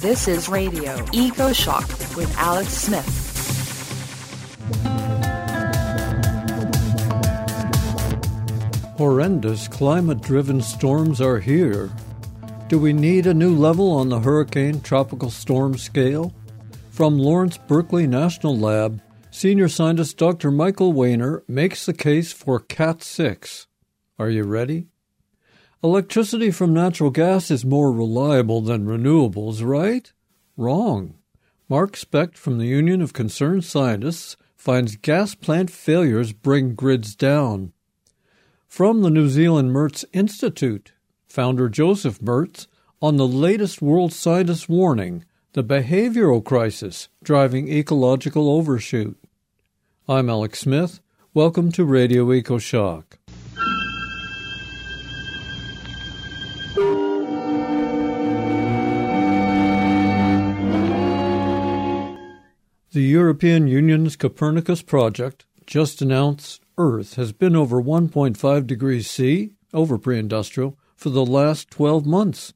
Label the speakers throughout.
Speaker 1: This is Radio Eco Shock with Alex Smith.
Speaker 2: Horrendous climate driven storms are here. Do we need a new level on the hurricane tropical storm scale? From Lawrence Berkeley National Lab, senior scientist Dr. Michael Wehner makes the case for Cat 6. Are you ready? Electricity from natural gas is more reliable than renewables, right? Wrong. Mark Specht from the Union of Concerned Scientists finds gas plant failures bring grids down. From the New Zealand Merz Institute, founder Joseph Merz on the latest World Scientist warning the behavioral crisis driving ecological overshoot. I'm Alex Smith. Welcome to Radio Eco The European Union's Copernicus project just announced Earth has been over 1.5 degrees C, over pre industrial, for the last 12 months.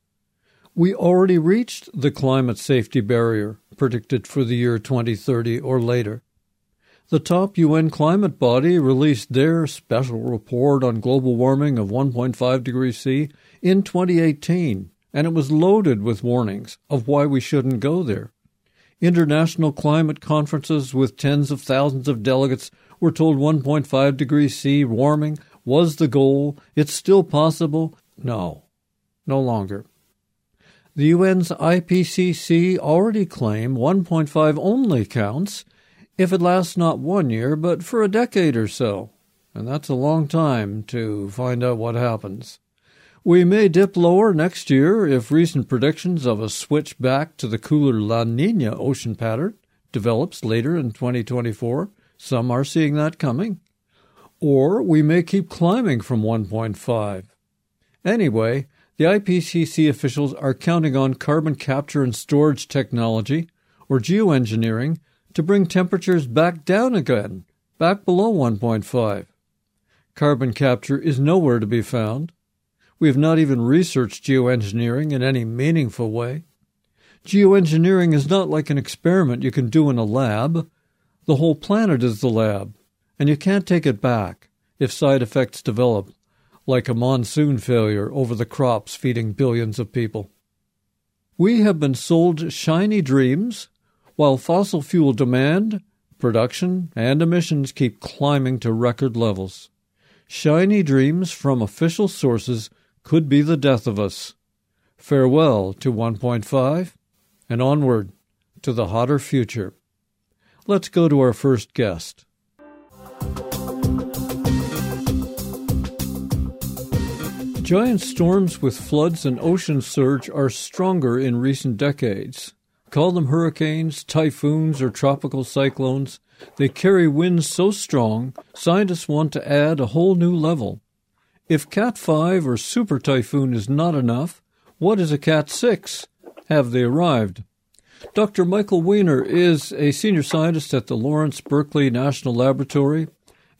Speaker 2: We already reached the climate safety barrier predicted for the year 2030 or later. The top UN climate body released their special report on global warming of 1.5 degrees C in 2018, and it was loaded with warnings of why we shouldn't go there. International climate conferences with tens of thousands of delegates were told 1.5 degrees C warming was the goal. It's still possible. No, no longer. The UN's IPCC already claim 1.5 only counts if it lasts not one year, but for a decade or so. And that's a long time to find out what happens. We may dip lower next year if recent predictions of a switch back to the cooler La Nina ocean pattern develops later in 2024. Some are seeing that coming. Or we may keep climbing from 1.5. Anyway, the IPCC officials are counting on carbon capture and storage technology, or geoengineering, to bring temperatures back down again, back below 1.5. Carbon capture is nowhere to be found. We have not even researched geoengineering in any meaningful way. Geoengineering is not like an experiment you can do in a lab. The whole planet is the lab, and you can't take it back if side effects develop, like a monsoon failure over the crops feeding billions of people. We have been sold shiny dreams while fossil fuel demand, production, and emissions keep climbing to record levels. Shiny dreams from official sources could be the death of us. Farewell to 1.5 and onward to the hotter future. Let's go to our first guest. Giant storms with floods and ocean surge are stronger in recent decades. Call them hurricanes, typhoons, or tropical cyclones. They carry winds so strong, scientists want to add a whole new level. If Cat 5 or Super Typhoon is not enough, what is a Cat 6? Have they arrived? Dr. Michael Wehner is a senior scientist at the Lawrence Berkeley National Laboratory.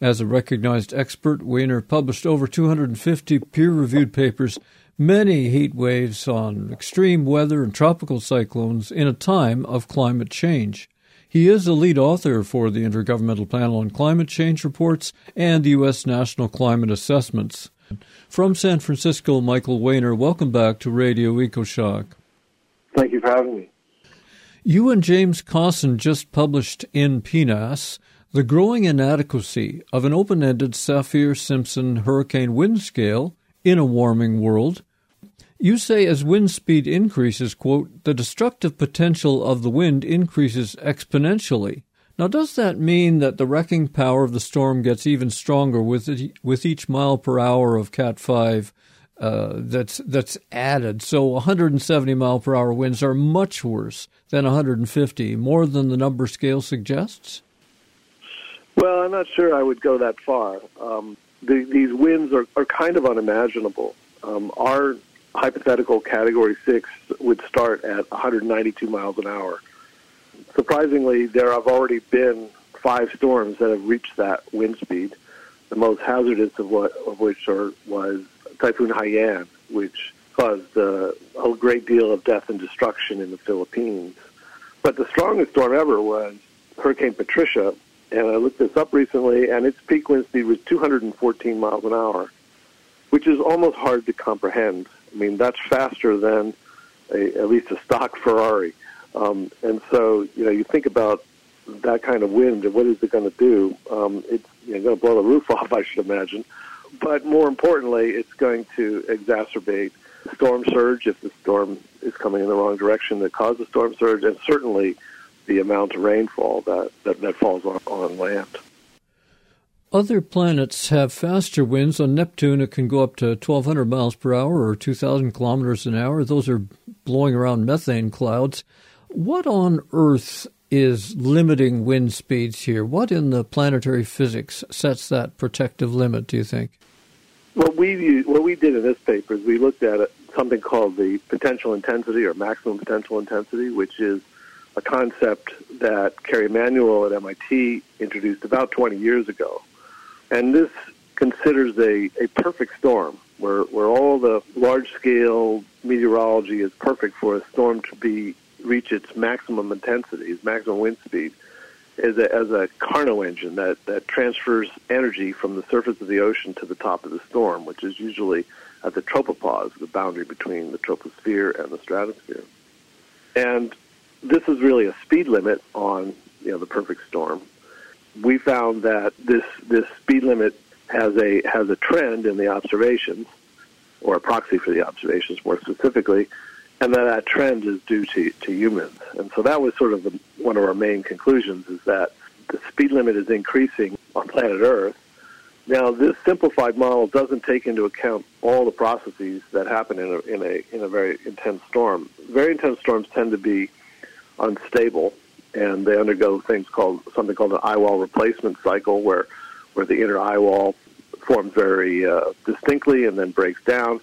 Speaker 2: As a recognized expert, Wehner published over 250 peer reviewed papers, many heat waves on extreme weather and tropical cyclones in a time of climate change. He is a lead author for the Intergovernmental Panel on Climate Change reports and the U.S. National Climate Assessments. From San Francisco, Michael Wehner, welcome back to Radio EcoShock.
Speaker 3: Thank you for having me.
Speaker 2: You and James Kossin just published in PNAS The Growing Inadequacy of an Open Ended Saffir Simpson Hurricane Wind Scale in a Warming World. You say as wind speed increases, quote, the destructive potential of the wind increases exponentially. Now, does that mean that the wrecking power of the storm gets even stronger with with each mile per hour of Cat Five uh, that's that's added? So, 170 mile per hour winds are much worse than 150, more than the number scale suggests.
Speaker 3: Well, I'm not sure I would go that far. Um, the, these winds are, are kind of unimaginable. Um, our hypothetical Category Six would start at 192 miles an hour surprisingly, there have already been five storms that have reached that wind speed. The most hazardous of what of which are, was Typhoon Haiyan, which caused uh, a great deal of death and destruction in the Philippines. But the strongest storm ever was Hurricane Patricia, and I looked this up recently, and its peak wind speed was 214 miles an hour, which is almost hard to comprehend. I mean, that's faster than a, at least a stock Ferrari. Um, and so, you know, you think about that kind of wind and what is it going to do? Um, it's you know, going to blow the roof off, I should imagine. But more importantly, it's going to exacerbate storm surge if the storm is coming in the wrong direction that causes the storm surge, and certainly the amount of rainfall that, that, that falls on, on land.
Speaker 2: Other planets have faster winds. On Neptune, it can go up to 1,200 miles per hour or 2,000 kilometers an hour. Those are blowing around methane clouds. What on Earth is limiting wind speeds here? What in the planetary physics sets that protective limit, do you think?
Speaker 3: What we, what we did in this paper is we looked at something called the potential intensity or maximum potential intensity, which is a concept that Kerry Emanuel at MIT introduced about 20 years ago. And this considers a, a perfect storm where, where all the large scale meteorology is perfect for a storm to be reach its maximum intensity, its maximum wind speed, as a, as a Carnot engine that, that transfers energy from the surface of the ocean to the top of the storm, which is usually at the tropopause, the boundary between the troposphere and the stratosphere. And this is really a speed limit on you know the perfect storm. We found that this this speed limit has a has a trend in the observations, or a proxy for the observations more specifically, and that that trend is due to, to humans. And so that was sort of the, one of our main conclusions is that the speed limit is increasing on planet Earth. Now, this simplified model doesn't take into account all the processes that happen in a, in a, in a very intense storm. Very intense storms tend to be unstable, and they undergo things called something called an eye wall replacement cycle, where where the inner eye wall forms very uh, distinctly and then breaks down.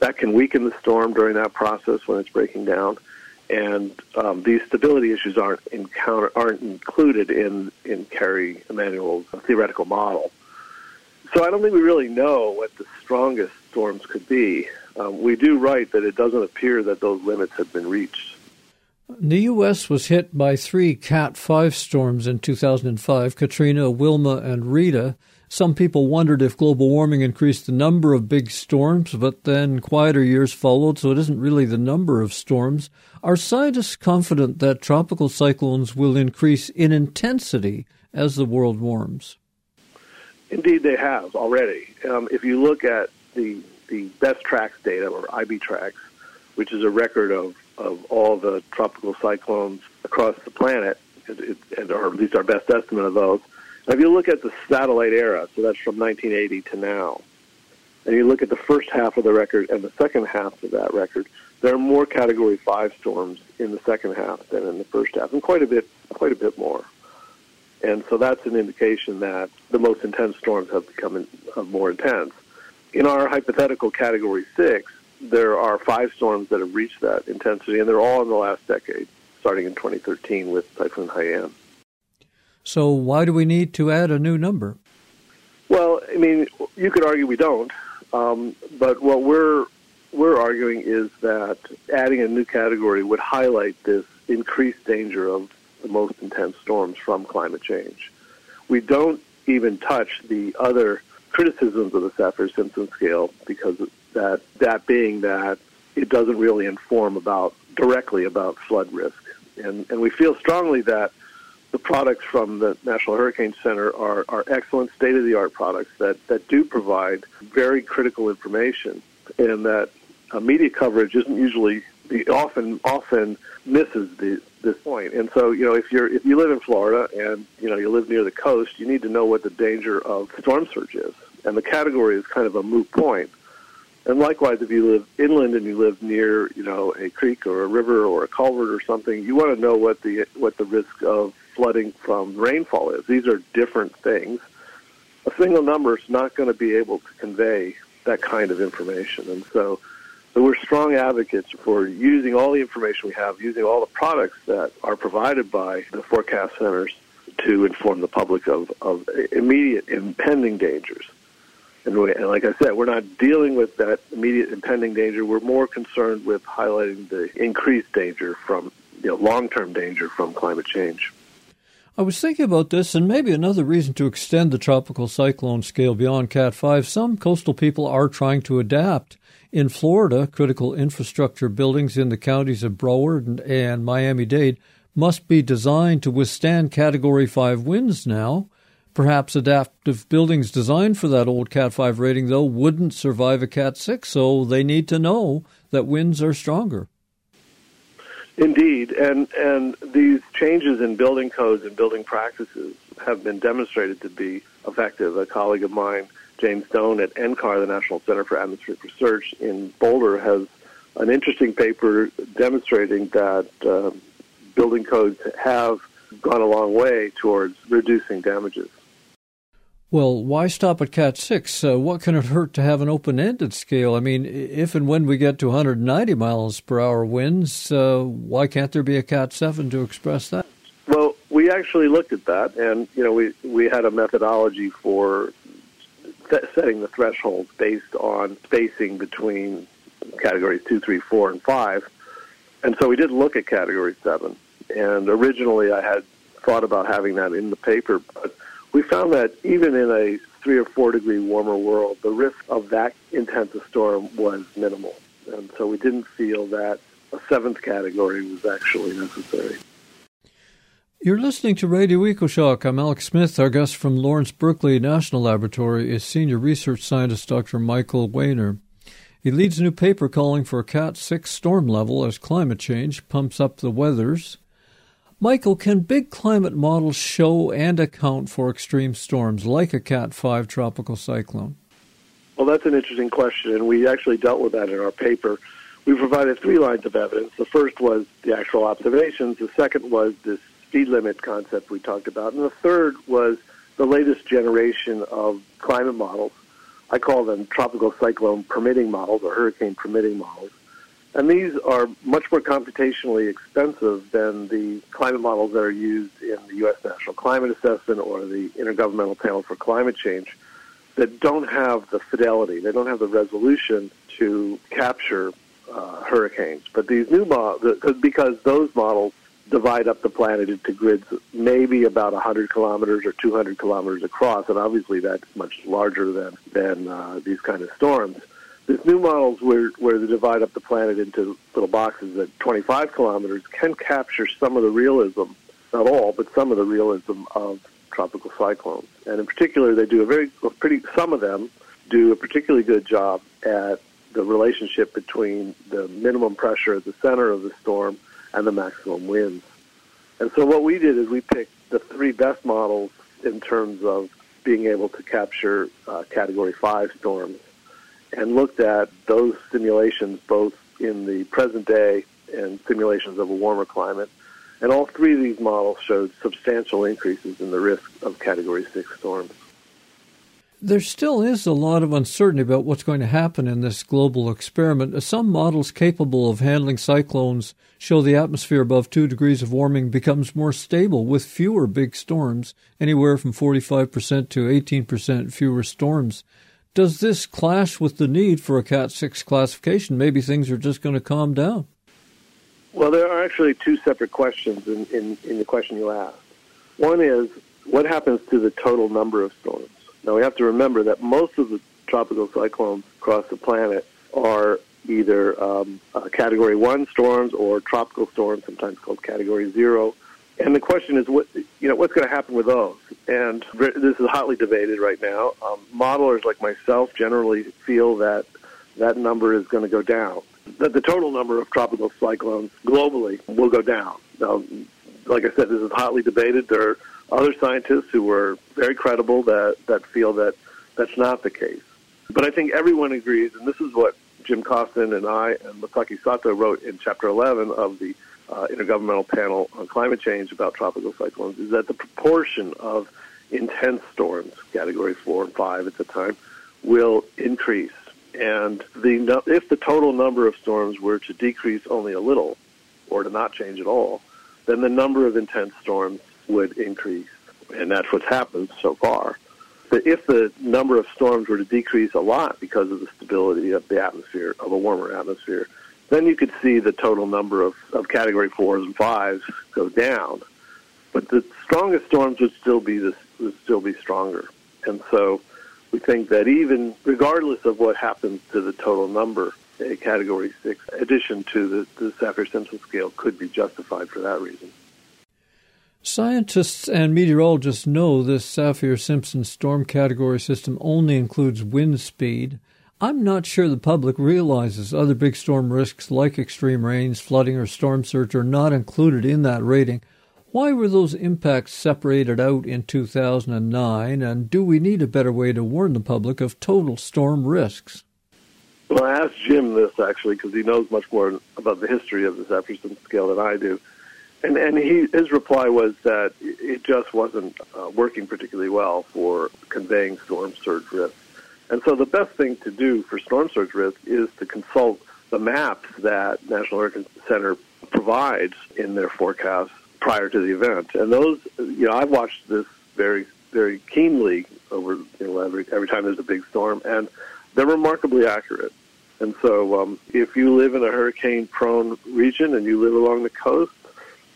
Speaker 3: That can weaken the storm during that process when it's breaking down, and um, these stability issues aren't encounter aren't included in in Kerry Emanuel's theoretical model. So I don't think we really know what the strongest storms could be. Um, we do write that it doesn't appear that those limits have been reached.
Speaker 2: The U.S. was hit by three Cat 5 storms in 2005 Katrina, Wilma, and Rita. Some people wondered if global warming increased the number of big storms, but then quieter years followed, so it isn't really the number of storms. Are scientists confident that tropical cyclones will increase in intensity as the world warms?
Speaker 3: Indeed, they have already. Um, if you look at the the best tracks data or IBTrACS, which is a record of, of all the tropical cyclones across the planet, it, it, or at least our best estimate of those, if you look at the satellite era, so that's from 1980 to now, and you look at the first half of the record and the second half of that record, there are more Category Five storms in the second half than in the first half, and quite a bit, quite a bit more. And so that's an indication that the most intense storms have become uh, more intense. In our hypothetical Category Six, there are five storms that have reached that intensity, and they're all in the last decade, starting in 2013 with Typhoon Haiyan.
Speaker 2: So why do we need to add a new number?
Speaker 3: Well, I mean, you could argue we don't, um, but what we're we're arguing is that adding a new category would highlight this increased danger of the most intense storms from climate change. We don't even touch the other criticisms of the Saffir-Simpson scale because that that being that it doesn't really inform about directly about flood risk, and and we feel strongly that the products from the National Hurricane Center are, are excellent state of the art products that, that do provide very critical information and that uh, media coverage isn't usually the often often misses the, this point. And so, you know, if you're if you live in Florida and you know you live near the coast, you need to know what the danger of storm surge is. And the category is kind of a moot point. And likewise, if you live inland and you live near, you know, a creek or a river or a culvert or something, you want to know what the what the risk of flooding from rainfall is. These are different things. A single number is not going to be able to convey that kind of information. And so, so we're strong advocates for using all the information we have, using all the products that are provided by the forecast centers to inform the public of, of immediate impending dangers. And, we, and like I said, we're not dealing with that immediate impending danger. We're more concerned with highlighting the increased danger from, you know, long-term danger from climate change.
Speaker 2: I was thinking about this, and maybe another reason to extend the tropical cyclone scale beyond Cat 5. Some coastal people are trying to adapt. In Florida, critical infrastructure buildings in the counties of Broward and Miami Dade must be designed to withstand Category 5 winds now. Perhaps adaptive buildings designed for that old Cat 5 rating, though, wouldn't survive a Cat 6, so they need to know that winds are stronger.
Speaker 3: Indeed, and and these changes in building codes and building practices have been demonstrated to be effective. A colleague of mine, James Done at NCAR, the National Center for Atmospheric Research in Boulder, has an interesting paper demonstrating that uh, building codes have gone a long way towards reducing damages.
Speaker 2: Well, why stop at Cat 6? Uh, what can it hurt to have an open ended scale? I mean, if and when we get to 190 miles per hour winds, uh, why can't there be a Cat 7 to express that?
Speaker 3: Well, we actually looked at that, and you know, we we had a methodology for setting the thresholds based on spacing between categories two, three, four, and five, and so we did look at category seven. And originally, I had thought about having that in the paper, but we found that even in a three or four degree warmer world, the risk of that intense storm was minimal. And so we didn't feel that a seventh category was actually necessary.
Speaker 2: You're listening to Radio EcoShock. I'm Alex Smith. Our guest from Lawrence Berkeley National Laboratory is Senior Research Scientist Dr. Michael Wehner. He leads a new paper calling for a Cat 6 storm level as climate change pumps up the weathers Michael, can big climate models show and account for extreme storms like a Cat 5 tropical cyclone?
Speaker 3: Well, that's an interesting question, and we actually dealt with that in our paper. We provided three lines of evidence. The first was the actual observations, the second was this speed limit concept we talked about, and the third was the latest generation of climate models. I call them tropical cyclone permitting models or hurricane permitting models. And these are much more computationally expensive than the climate models that are used in the U.S. National Climate Assessment or the Intergovernmental Panel for Climate Change that don't have the fidelity, they don't have the resolution to capture uh, hurricanes. But these new models, because those models divide up the planet into grids maybe about 100 kilometers or 200 kilometers across, and obviously that's much larger than, than uh, these kind of storms these new models where, where they divide up the planet into little boxes at 25 kilometers can capture some of the realism, not all, but some of the realism of tropical cyclones. And in particular, they do a very pretty, some of them do a particularly good job at the relationship between the minimum pressure at the center of the storm and the maximum winds. And so what we did is we picked the three best models in terms of being able to capture uh, Category 5 storms and looked at those simulations both in the present day and simulations of a warmer climate. And all three of these models showed substantial increases in the risk of Category 6 storms.
Speaker 2: There still is a lot of uncertainty about what's going to happen in this global experiment. Some models capable of handling cyclones show the atmosphere above 2 degrees of warming becomes more stable with fewer big storms, anywhere from 45% to 18% fewer storms does this clash with the need for a Cat 6 classification? Maybe things are just going to calm down.
Speaker 3: Well, there are actually two separate questions in, in, in the question you asked. One is, what happens to the total number of storms? Now, we have to remember that most of the tropical cyclones across the planet are either um, uh, Category 1 storms or tropical storms, sometimes called Category 0, and the question is, what you know, what's going to happen with those? And this is hotly debated right now. Um, modelers like myself generally feel that that number is going to go down. That the total number of tropical cyclones globally will go down. Now, like I said, this is hotly debated. There are other scientists who are very credible that that feel that that's not the case. But I think everyone agrees, and this is what Jim Kossin and I and Masaki Satoh wrote in Chapter 11 of the uh, Intergovernmental Panel on Climate Change about tropical cyclones is that the proportion of intense storms, category four and five at the time, will increase. And the if the total number of storms were to decrease only a little, or to not change at all, then the number of intense storms would increase, and that's what's happened so far. that if the number of storms were to decrease a lot because of the stability of the atmosphere, of a warmer atmosphere, then you could see the total number of, of category fours and fives go down. But the strongest storms would still be this, would still be stronger. And so we think that even regardless of what happens to the total number, a category six addition to the, the Saffir Simpson scale could be justified for that reason.
Speaker 2: Scientists and meteorologists know this Saffir Simpson storm category system only includes wind speed. I'm not sure the public realizes other big storm risks like extreme rains, flooding, or storm surge are not included in that rating. Why were those impacts separated out in 2009, and do we need a better way to warn the public of total storm risks?
Speaker 3: Well, I asked Jim this actually because he knows much more about the history of the Saffir Simpson scale than I do. And and he his reply was that it just wasn't uh, working particularly well for conveying storm surge risk. And so the best thing to do for storm surge risk is to consult the maps that National Hurricane Center provides in their forecasts prior to the event. And those, you know, I've watched this very very keenly over you know every every time there's a big storm, and they're remarkably accurate. And so, um, if you live in a hurricane-prone region and you live along the coast,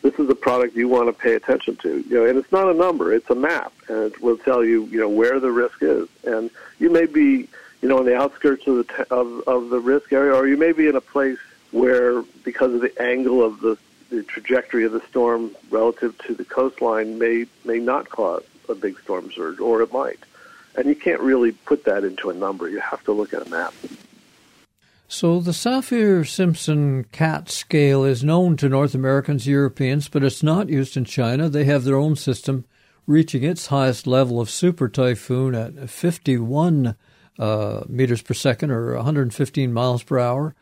Speaker 3: this is a product you want to pay attention to. You know, and it's not a number; it's a map, and it will tell you, you know, where the risk is. And you may be, you know, on the outskirts of the t- of, of the risk area, or you may be in a place where, because of the angle of the the trajectory of the storm relative to the coastline, may may not cause a big storm surge, or it might. And you can't really put that into a number. You have to look at a map.
Speaker 2: So the Saffir Simpson CAT scale is known to North Americans, Europeans, but it's not used in China. They have their own system, reaching its highest level of super typhoon at 51 uh, meters per second or 115 miles per hour.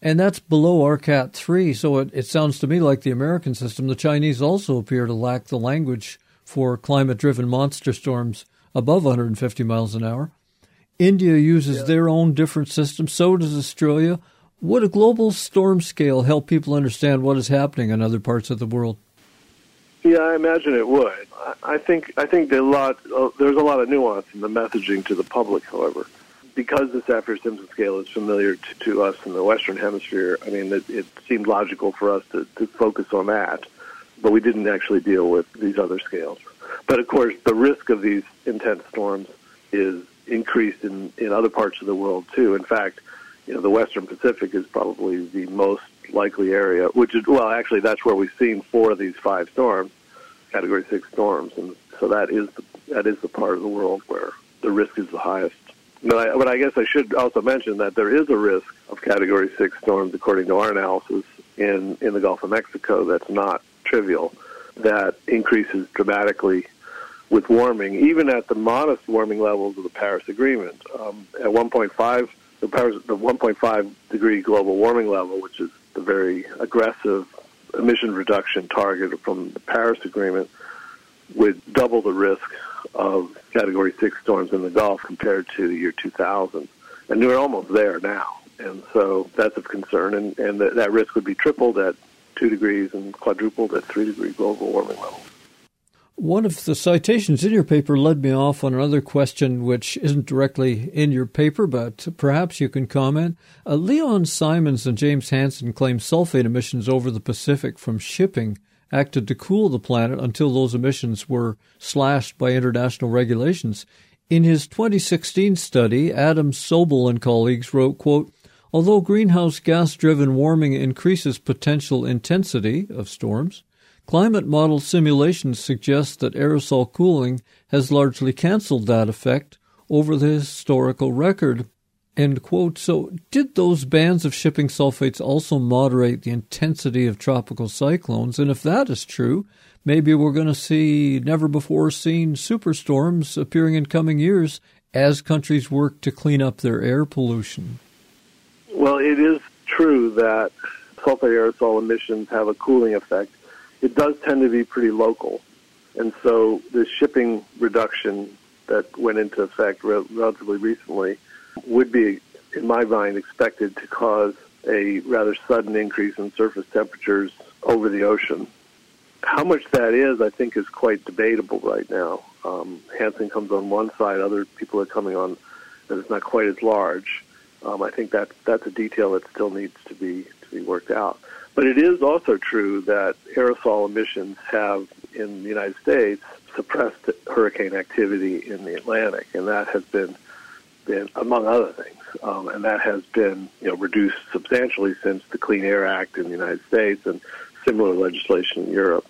Speaker 2: And that's below our Cat 3. So it, it sounds to me like the American system. The Chinese also appear to lack the language for climate driven monster storms above 150 miles an hour. India uses yeah. their own different system. So does Australia. Would a global storm scale help people understand what is happening in other parts of the world?
Speaker 3: Yeah, I imagine it would. I think I think a lot. Uh, there's a lot of nuance in the messaging to the public. However, because the Saffir Simpson scale is familiar to, to, us in the Western Hemisphere, I mean, it, it seemed logical for us to, to focus on that, but we didn't actually deal with these other scales. But of course, the risk of these intense storms is increased in, in other parts of the world too. In fact, you know, the Western Pacific is probably the most likely area, which is, well, actually, that's where we've seen four of these five storms, Category 6 storms. And so that is the, that is the part of the world where the risk is the highest. But I, but I guess I should also mention that there is a risk of Category 6 storms, according to our analysis, in, in the Gulf of Mexico that's not trivial, that increases dramatically with warming, even at the modest warming levels of the Paris Agreement. Um, at 1.5, the, Paris, the 1.5 degree global warming level, which is the very aggressive emission reduction target from the Paris Agreement, would double the risk of Category 6 storms in the Gulf compared to the year 2000. And we're almost there now. And so that's of concern. And, and that risk would be tripled at 2 degrees and quadrupled at 3 degree global warming levels.
Speaker 2: One of the citations in your paper led me off on another question which isn't directly in your paper, but perhaps you can comment. Uh, Leon Simons and James Hansen claim sulfate emissions over the Pacific from shipping acted to cool the planet until those emissions were slashed by international regulations. In his 2016 study, Adam Sobel and colleagues wrote, quote, Although greenhouse gas driven warming increases potential intensity of storms, Climate model simulations suggest that aerosol cooling has largely canceled that effect over the historical record. End quote. So, did those bans of shipping sulfates also moderate the intensity of tropical cyclones? And if that is true, maybe we're going to see never before seen superstorms appearing in coming years as countries work to clean up their air pollution.
Speaker 3: Well, it is true that sulfate aerosol emissions have a cooling effect it does tend to be pretty local. And so the shipping reduction that went into effect re- relatively recently would be, in my mind, expected to cause a rather sudden increase in surface temperatures over the ocean. How much that is, I think, is quite debatable right now. Um, Hansen comes on one side, other people are coming on that it's not quite as large. Um, I think that that's a detail that still needs to be to be worked out. But it is also true that aerosol emissions have in the United States suppressed hurricane activity in the Atlantic, and that has been been among other things, um, and that has been you know reduced substantially since the Clean Air Act in the United States and similar legislation in Europe.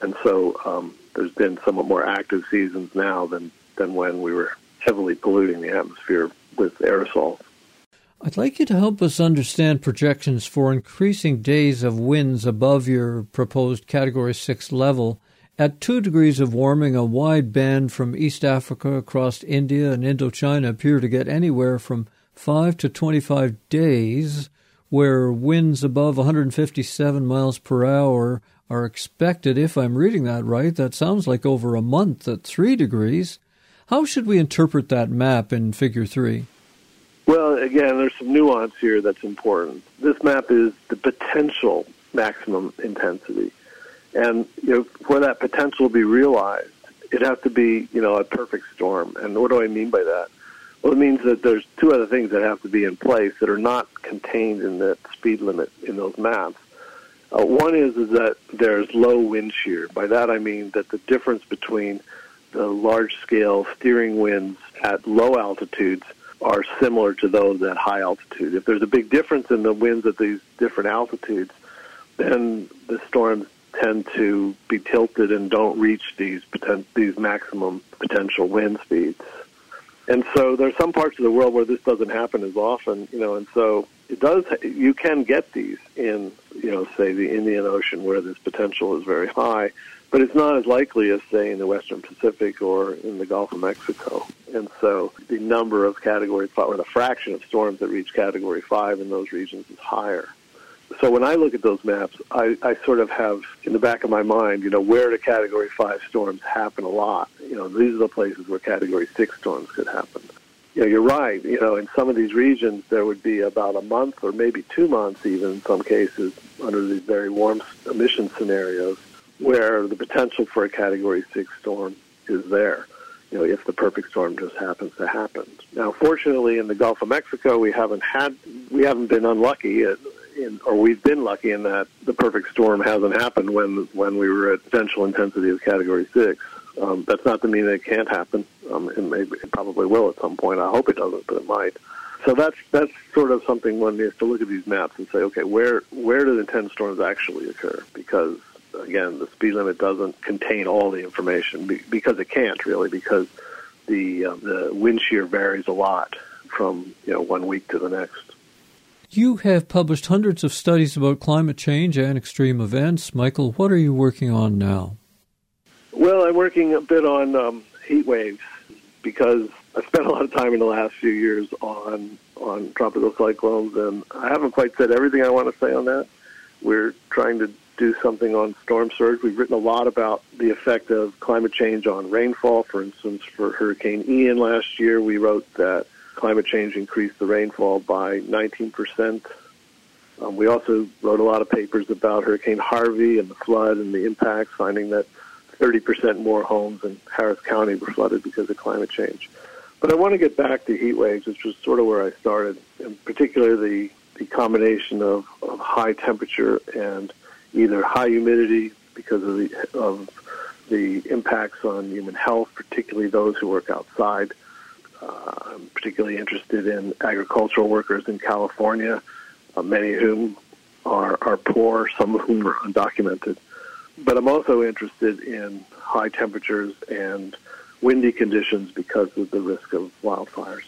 Speaker 3: And so um, there's been somewhat more active seasons now than than when we were heavily polluting the atmosphere with aerosols.
Speaker 2: I'd like you to help us understand projections for increasing days of winds above your proposed Category 6 level. At 2 degrees of warming, a wide band from East Africa across India and Indochina appear to get anywhere from 5 to 25 days where winds above 157 miles per hour are expected. If I'm reading that right, that sounds like over a month at 3 degrees. How should we interpret that map in Figure 3?
Speaker 3: Well, again, there's some nuance here that's important. This map is the potential maximum intensity. And, you know, for that potential to be realized, it has to be, you know, a perfect storm. And what do I mean by that? Well, it means that there's two other things that have to be in place that are not contained in the speed limit in those maps. Uh, one is is that there's low wind shear. By that I mean that the difference between the large scale steering winds at low altitudes are similar to those at high altitude. If there's a big difference in the winds at these different altitudes, then the storms tend to be tilted and don't reach these poten- these maximum potential wind speeds. And so there's some parts of the world where this doesn't happen as often, you know, and so it does you can get these in, you know, say the Indian Ocean where this potential is very high but it's not as likely as, say, in the Western Pacific or in the Gulf of Mexico. And so the number of Category 5, or the fraction of storms that reach Category 5 in those regions is higher. So when I look at those maps, I, I sort of have in the back of my mind, you know, where do Category 5 storms happen a lot? You know, these are the places where Category 6 storms could happen. You know, you're right. You know, in some of these regions, there would be about a month or maybe two months even in some cases under these very warm emission scenarios where the potential for a Category 6 storm is there, you know, if the perfect storm just happens to happen. Now, fortunately, in the Gulf of Mexico, we haven't had, we haven't been unlucky, in, or we've been lucky in that the perfect storm hasn't happened when when we were at potential intensity of Category 6. Um, that's not to mean that it can't happen. Um, it, may, it probably will at some point. I hope it doesn't, but it might. So that's that's sort of something one needs to look at these maps and say, okay, where where do the intense storms actually occur? Because again, the speed limit doesn't contain all the information because it can't really because the uh, the wind shear varies a lot from you know one week to the next.
Speaker 2: You have published hundreds of studies about climate change and extreme events. Michael, what are you working on now?
Speaker 3: Well, I'm working a bit on um, heat waves because I spent a lot of time in the last few years on on tropical cyclones, and I haven't quite said everything I want to say on that. We're trying to do something on storm surge. We've written a lot about the effect of climate change on rainfall. For instance, for Hurricane Ian last year, we wrote that climate change increased the rainfall by 19%. Um, we also wrote a lot of papers about Hurricane Harvey and the flood and the impacts, finding that 30% more homes in Harris County were flooded because of climate change. But I want to get back to heat waves, which was sort of where I started, in particular the, the combination of, of high temperature and either high humidity because of the of the impacts on human health, particularly those who work outside. Uh, I'm particularly interested in agricultural workers in California, uh, many of whom are, are poor, some of whom are undocumented. But I'm also interested in high temperatures and windy conditions because of the risk of wildfires.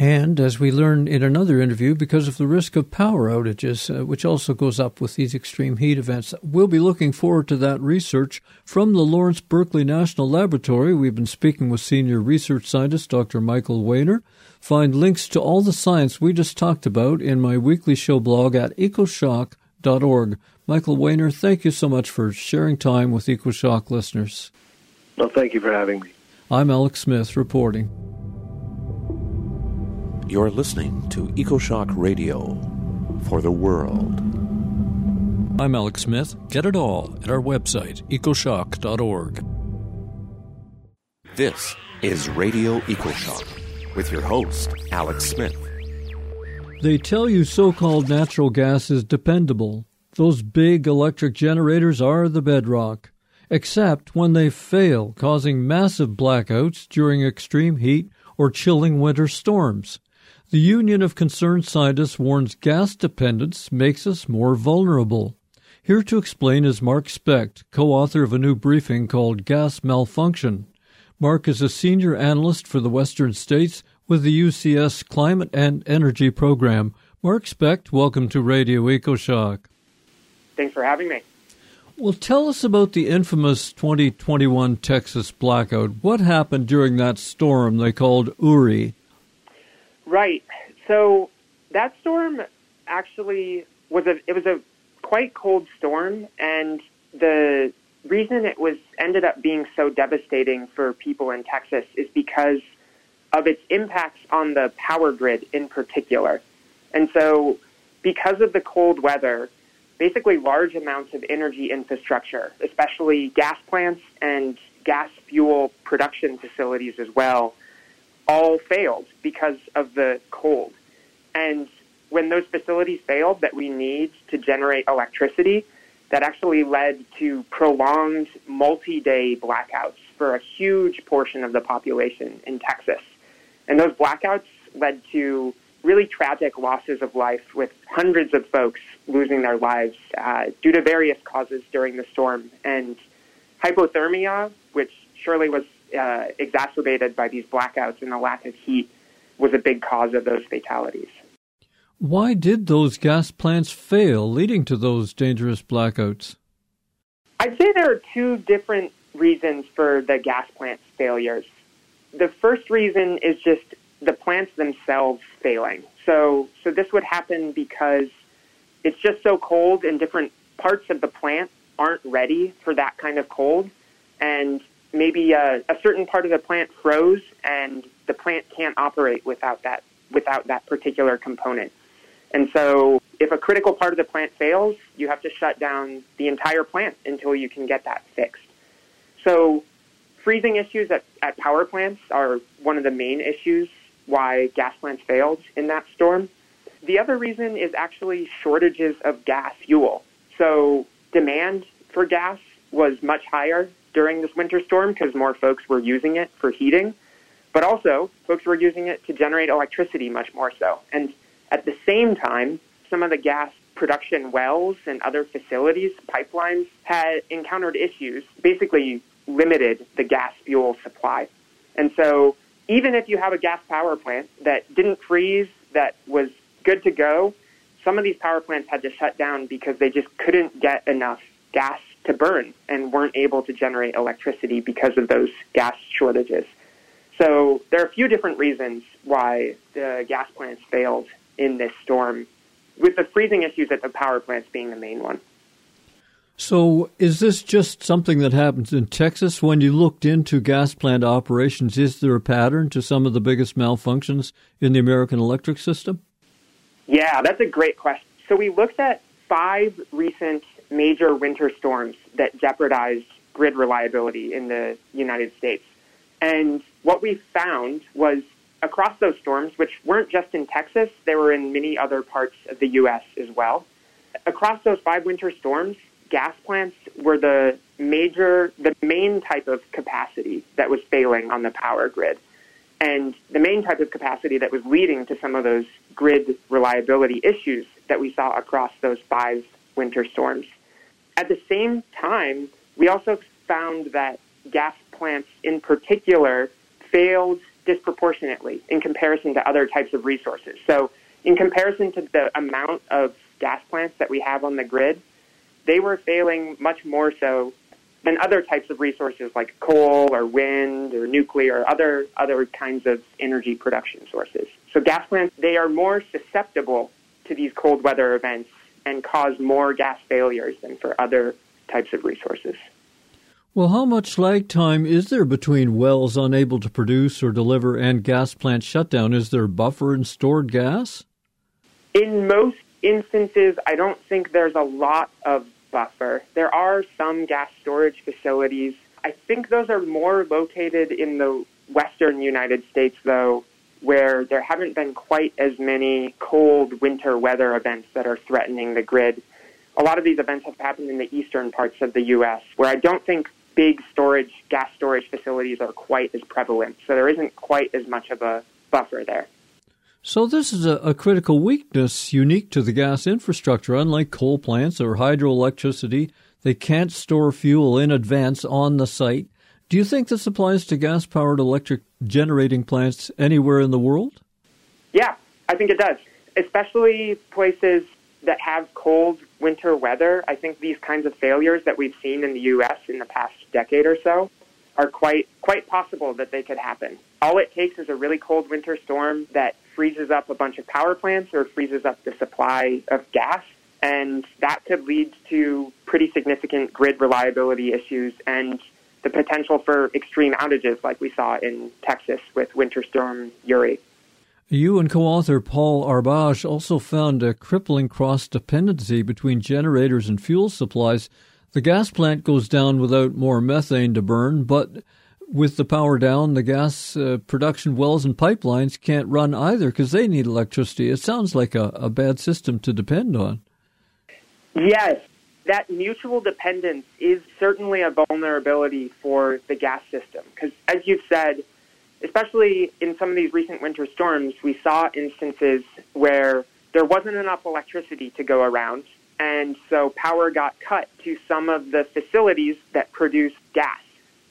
Speaker 2: And as we learned in another interview, because of the risk of power outages, uh, which also goes up with these extreme heat events, we'll be looking forward to that research from the Lawrence Berkeley National Laboratory. We've been speaking with senior research scientist Dr. Michael Wehner. Find links to all the science we just talked about in my weekly show blog at ecoshock.org. Michael Wehner, thank you so much for sharing time with EcoShock listeners.
Speaker 3: Well, thank you for having me.
Speaker 2: I'm Alex Smith reporting.
Speaker 4: You're listening to EcoShock Radio for the world.
Speaker 2: I'm Alex Smith. Get it all at our website, ecoshock.org.
Speaker 4: This is Radio EcoShock with your host, Alex Smith.
Speaker 2: They tell you so called natural gas is dependable. Those big electric generators are the bedrock, except when they fail, causing massive blackouts during extreme heat or chilling winter storms. The Union of Concerned Scientists warns gas dependence makes us more vulnerable. Here to explain is Mark Specht, co author of a new briefing called Gas Malfunction. Mark is a senior analyst for the Western States with the UCS Climate and Energy Program. Mark Specht, welcome to Radio EcoShock.
Speaker 5: Thanks for having me.
Speaker 2: Well, tell us about the infamous 2021 Texas blackout. What happened during that storm they called Uri?
Speaker 5: Right. So that storm actually was a it was a quite cold storm, and the reason it was ended up being so devastating for people in Texas is because of its impacts on the power grid in particular. And so, because of the cold weather, basically large amounts of energy infrastructure, especially gas plants and gas fuel production facilities as well, all failed because of the cold. And when those facilities failed that we need to generate electricity, that actually led to prolonged multi day blackouts for a huge portion of the population in Texas. And those blackouts led to really tragic losses of life, with hundreds of folks losing their lives uh, due to various causes during the storm. And hypothermia, which surely was uh, exacerbated by these blackouts and the lack of heat, was a big cause of those fatalities.
Speaker 2: Why did those gas plants fail, leading to those dangerous blackouts?
Speaker 5: I'd say there are two different reasons for the gas plant failures. The first reason is just the plants themselves failing. So, so this would happen because it's just so cold and different parts of the plant aren't ready for that kind of cold. And maybe a, a certain part of the plant froze and the plant can't operate without that, without that particular component. And so if a critical part of the plant fails, you have to shut down the entire plant until you can get that fixed. So freezing issues at, at power plants are one of the main issues why gas plants failed in that storm. The other reason is actually shortages of gas fuel. So demand for gas was much higher during this winter storm because more folks were using it for heating, but also folks were using it to generate electricity much more so. And at the same time, some of the gas production wells and other facilities, pipelines, had encountered issues, basically limited the gas fuel supply. And so even if you have a gas power plant that didn't freeze, that was good to go, some of these power plants had to shut down because they just couldn't get enough gas to burn and weren't able to generate electricity because of those gas shortages. So there are a few different reasons why the gas plants failed in this storm, with the freezing issues at the power plants being the main one.
Speaker 2: So, is this just something that happens in Texas? When you looked into gas plant operations, is there a pattern to some of the biggest malfunctions in the American electric system?
Speaker 5: Yeah, that's a great question. So, we looked at five recent major winter storms that jeopardized grid reliability in the United States. And what we found was across those storms, which weren't just in Texas, they were in many other parts of the U.S. as well. Across those five winter storms, gas plants were the major, the main type of capacity that was failing on the power grid. And the main type of capacity that was leading to some of those grid reliability issues that we saw across those five winter storms. At the same time, we also found that gas plants in particular failed disproportionately in comparison to other types of resources. So, in comparison to the amount of gas plants that we have on the grid, they were failing much more so than other types of resources like coal or wind or nuclear or other other kinds of energy production sources. So gas plants they are more susceptible to these cold weather events and cause more gas failures than for other types of resources.
Speaker 2: Well, how much lag time is there between wells unable to produce or deliver and gas plant shutdown? Is there buffer and stored gas?
Speaker 5: In most instances, I don't think there's a lot of buffer. There are some gas storage facilities. I think those are more located in the western United States, though, where there haven't been quite as many cold winter weather events that are threatening the grid. A lot of these events have happened in the eastern parts of the U.S., where I don't think big storage, gas storage facilities are quite as prevalent. So there isn't quite as much of a buffer there.
Speaker 2: So this is a, a, critical weakness unique to the gas infrastructure. Unlike coal plants or hydroelectricity, they can't store fuel in advance on the site. Do you think this applies to gas-powered electric generating plants anywhere in the world?
Speaker 5: Yeah, I think it does. Especially places that have cold winter weather. I think these kinds of failures that we've seen in the U.S. in the past decade or so are quite quite possible that they could happen. All it takes is a really cold winter storm that freezes up a bunch of power plants or freezes up the supply of gas, and that could lead to pretty significant grid reliability issues and the potential for extreme outages like we saw in Texas with Winter Storm Uri.
Speaker 2: You and co author Paul Arbaje also found a crippling cross dependency between generators and fuel supplies. The gas plant goes down without more methane to burn, but with the power down, the gas uh, production wells and pipelines can't run either because they need electricity. It sounds like a, a bad system to depend on.
Speaker 5: Yes, that mutual dependence is certainly a vulnerability for the gas system because, as you've said, especially in some of these recent winter storms, we saw instances where there wasn't enough electricity to go around, and so power got cut to some of the facilities that produce gas.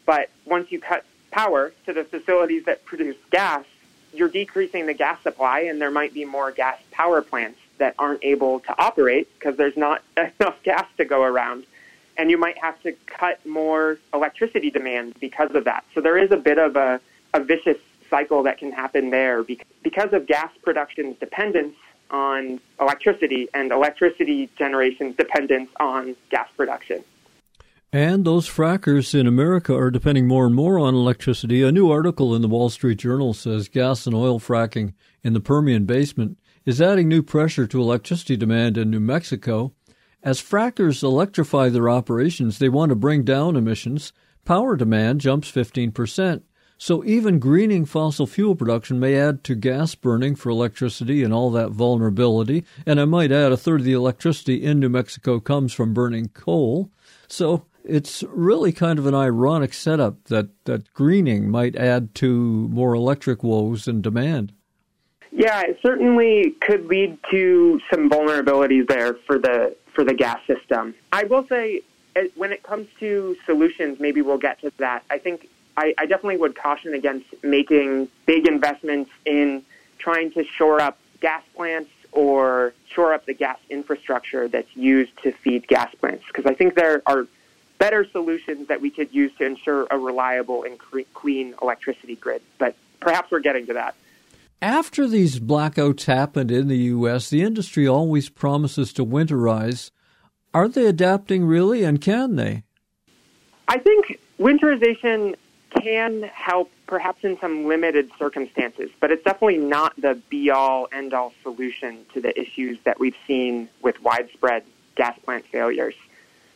Speaker 5: But once you cut power to the facilities that produce gas, you're decreasing the gas supply, and there might be more gas power plants that aren't able to operate because there's not enough gas to go around. And you might have to cut more electricity demand because of that. So there is a bit of a, a vicious cycle that can happen there because of gas production's dependence on electricity and electricity generation's dependence on gas production.
Speaker 2: And those frackers in America are depending more and more on electricity. A new article in the Wall Street Journal says gas and oil fracking in the Permian Basin is adding new pressure to electricity demand in New Mexico. As frackers electrify their operations, they want to bring down emissions. Power demand jumps 15%. So even greening fossil fuel production may add to gas burning for electricity and all that vulnerability. And I might add a third of the electricity in New Mexico comes from burning coal. So it's really kind of an ironic setup that, that greening might add to more electric woes and demand.
Speaker 5: Yeah, it certainly could lead to some vulnerabilities there for the for the gas system. I will say, uh, when it comes to solutions, maybe we'll get to that. I think I, I definitely would caution against making big investments in trying to shore up gas plants or shore up the gas infrastructure that's used to feed gas plants. Because I think there are better solutions that we could use to ensure a reliable and clean electricity grid. But perhaps we're getting to that.
Speaker 2: After these blackouts happened in the U.S., the industry always promises to winterize. Are they adapting really, and can they?
Speaker 5: I think winterization can help perhaps in some limited circumstances, but it's definitely not the be all end all solution to the issues that we've seen with widespread gas plant failures.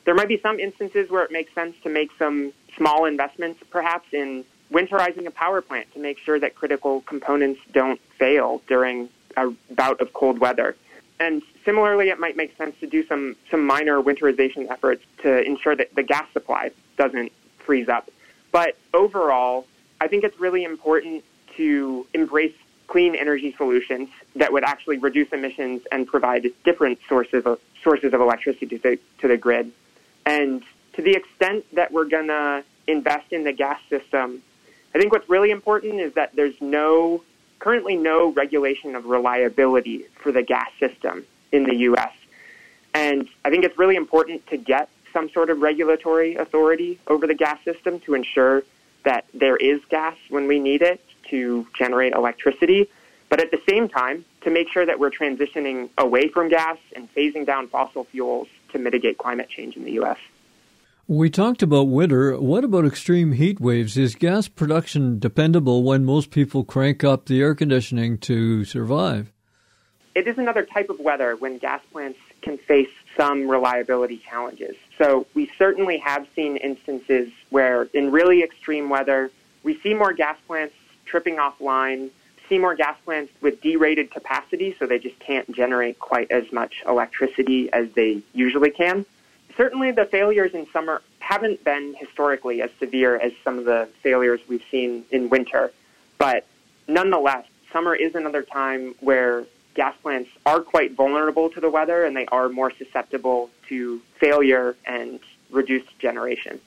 Speaker 5: There might be some instances where it makes sense to make some small investments, perhaps in winterizing a power plant to make sure that critical components don't fail during a bout of cold weather. And similarly, it might make sense to do some, some minor winterization efforts to ensure that the gas supply doesn't freeze up. But overall, I think it's really important to embrace clean energy solutions that would actually reduce emissions and provide different sources of, sources of electricity to the, to the grid. And to the extent that we're going to invest in the gas system, I think what's really important is that there's no, currently no regulation of reliability for the gas system in the U.S. And I think it's really important to get some sort of regulatory authority over the gas system to ensure that there is gas when we need it to generate electricity, but at the same time, to make sure that we're transitioning away from gas and phasing down fossil fuels to mitigate climate change in the U.S.
Speaker 2: We talked about winter. What about extreme heat waves? Is gas production dependable when most people crank up the air conditioning to survive?
Speaker 5: It is another type of weather when gas plants can face some reliability challenges. So we certainly have seen instances where, in really extreme weather, we see more gas plants tripping offline, see more gas plants with derated capacity, so they just can't generate quite as much electricity as they usually can. Certainly, the failures in summer haven't been historically as severe as some of the failures we've seen in winter, but nonetheless, summer is another time where gas plants are quite vulnerable to the weather and they are more susceptible to failure and reduced generation.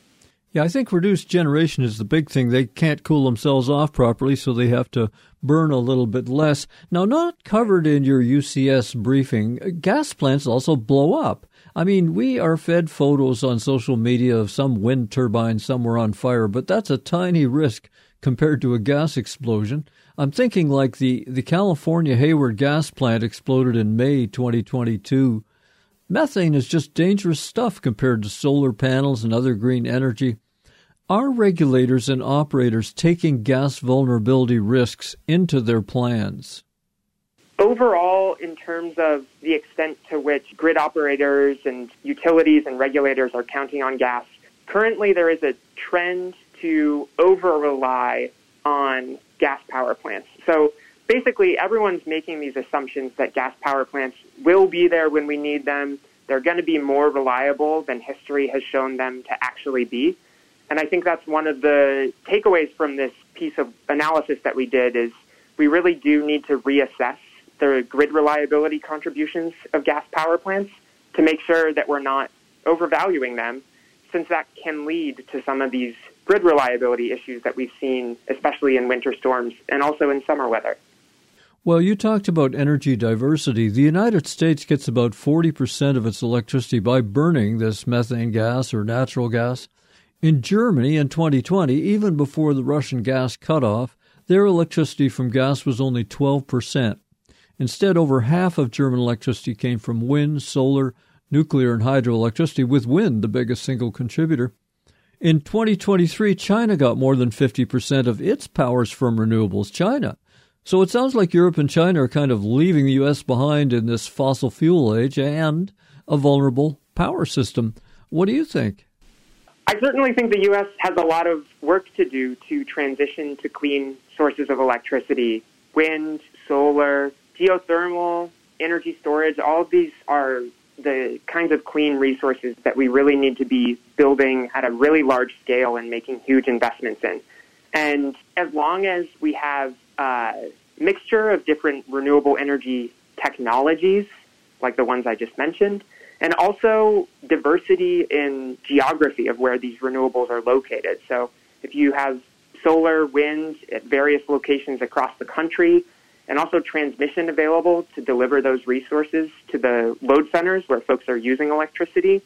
Speaker 2: Yeah, I think reduced generation is the big thing. They can't cool themselves off properly, so they have to burn a little bit less. Now, not covered in your UCS briefing, uh, gas plants also blow up. I mean, we are fed photos on social media of some wind turbine somewhere on fire, but that's a tiny risk compared to a gas explosion. I'm thinking like the, the California Hayward gas plant exploded in May 2022. Methane is just dangerous stuff compared to solar panels and other green energy. Are regulators and operators taking gas vulnerability risks into their plans?
Speaker 5: Overall, in terms of the extent to which grid operators and utilities and regulators are counting on gas, currently there is a trend to over rely on gas power plants. So basically, everyone's making these assumptions that gas power plants will be there when we need them. They're going to be more reliable than history has shown them to actually be. And I think that's one of the takeaways from this piece of analysis that we did is we really do need to reassess the grid reliability contributions of gas power plants to make sure that we're not overvaluing them since that can lead to some of these grid reliability issues that we've seen, especially in winter storms and also in summer weather.
Speaker 2: Well, you talked about energy diversity. The United States gets about 40% of its electricity by burning this methane gas or natural gas. In Germany in 2020, even before the Russian gas cutoff, their electricity from gas was only 12%. Instead, over half of German electricity came from wind, solar, nuclear, and hydroelectricity, with wind the biggest single contributor. In 2023, China got more than 50% of its powers from renewables. China. So it sounds like Europe and China are kind of leaving the U.S. behind in this fossil fuel age and a vulnerable power system. What do you think?
Speaker 5: I certainly think the U.S. has a lot of work to do to transition to clean sources of electricity. Wind, solar, geothermal, energy storage, all of these are the kinds of clean resources that we really need to be building at a really large scale and making huge investments in. And as long as we have a mixture of different renewable energy technologies, like the ones I just mentioned, and also diversity in geography of where these renewables are located. So if you have solar, wind at various locations across the country, and also transmission available to deliver those resources to the load centers where folks are using electricity.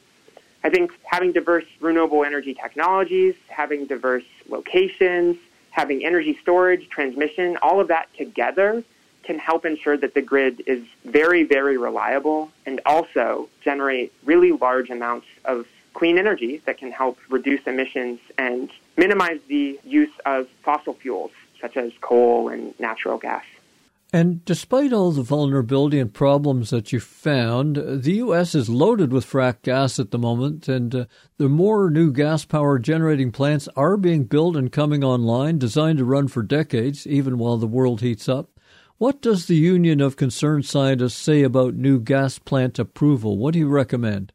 Speaker 5: I think having diverse renewable energy technologies, having diverse locations, having energy storage, transmission, all of that together can help ensure that the grid is very, very reliable and also generate really large amounts of clean energy that can help reduce emissions and minimize the use of fossil fuels such as coal and natural gas.
Speaker 2: And despite all the vulnerability and problems that you found, the U.S. is loaded with frack gas at the moment, and uh, the more new gas power generating plants are being built and coming online, designed to run for decades, even while the world heats up. What does the Union of Concerned Scientists say about new gas plant approval? What do you recommend?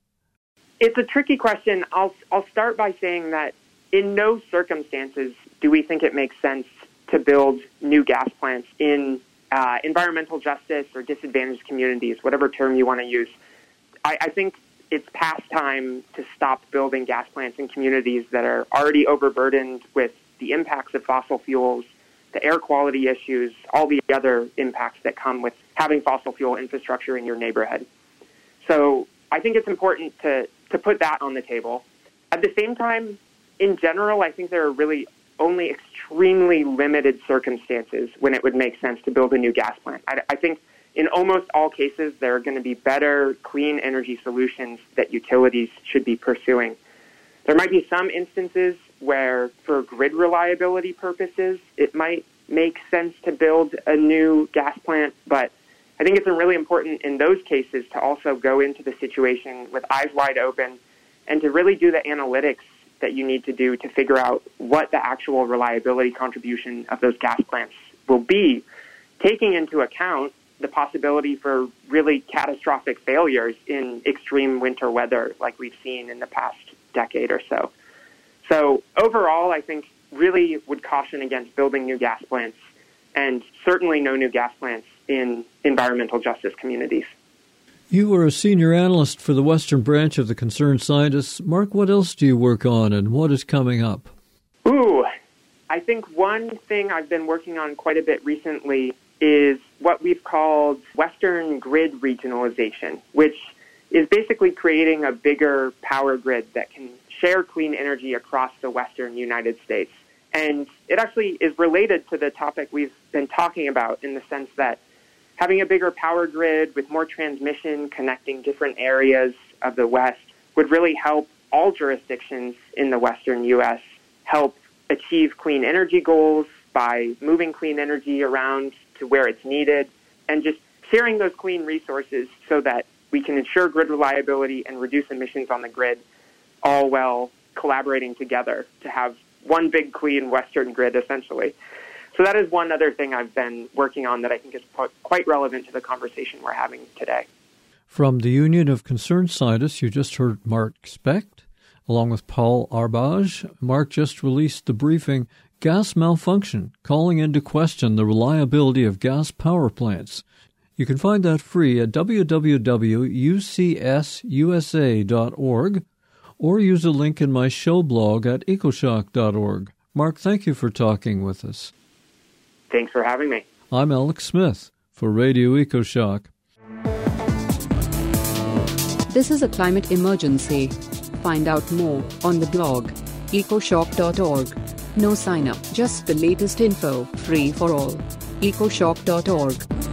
Speaker 5: It's a tricky question. I'll, I'll start by saying that in no circumstances do we think it makes sense to build new gas plants in uh, environmental justice or disadvantaged communities, whatever term you want to use. I, I think it's past time to stop building gas plants in communities that are already overburdened with the impacts of fossil fuels, the air quality issues, all the other impacts that come with having fossil fuel infrastructure in your neighborhood. So I think it's important to, to put that on the table. At the same time, in general, I think there are really only extremely limited circumstances when it would make sense to build a new gas plant. I, I think in almost all cases, there are going to be better clean energy solutions that utilities should be pursuing. There might be some instances where, for grid reliability purposes, it might make sense to build a new gas plant, but I think it's really important in those cases to also go into the situation with eyes wide open and to really do the analytics that you need to do to figure out what the actual reliability contribution of those gas plants will be, taking into account the possibility for really catastrophic failures in extreme winter weather like we've seen in the past decade or so. So overall, I think really would caution against building new gas plants and certainly no new gas plants in environmental justice communities.
Speaker 2: You are a senior analyst for the Western branch of the Concerned Scientists. Mark, what else do you work on and what is coming up?
Speaker 5: Ooh, I think one thing I've been working on quite a bit recently is what we've called Western grid regionalization, which is basically creating a bigger power grid that can share clean energy across the Western United States. And it actually is related to the topic we've been talking about in the sense that having a bigger power grid with more transmission connecting different areas of the West would really help all jurisdictions in the Western U.S. help achieve clean energy goals by moving clean energy around to where it's needed and just sharing those clean resources so that we can ensure grid reliability and reduce emissions on the grid, all while collaborating together to have one big clean Western grid essentially. So that is one other thing I've been working on that I think is quite relevant to the conversation we're having today.
Speaker 2: From the Union of Concerned Scientists, you just heard Mark Specht, along with Paul Arbaje. Mark just released the briefing Gas Malfunction, calling into question the reliability of gas power plants. You can find that free at www.ucsusa.org or use a link in my show blog at ecoshock.org. Mark, thank you for talking with us.
Speaker 5: Thanks for having me.
Speaker 2: I'm Alex Smith for Radio EcoShock.
Speaker 6: This is a climate emergency. Find out more on the blog ecoshock.org. No sign up, just the latest info, free for all. ecoshock.org.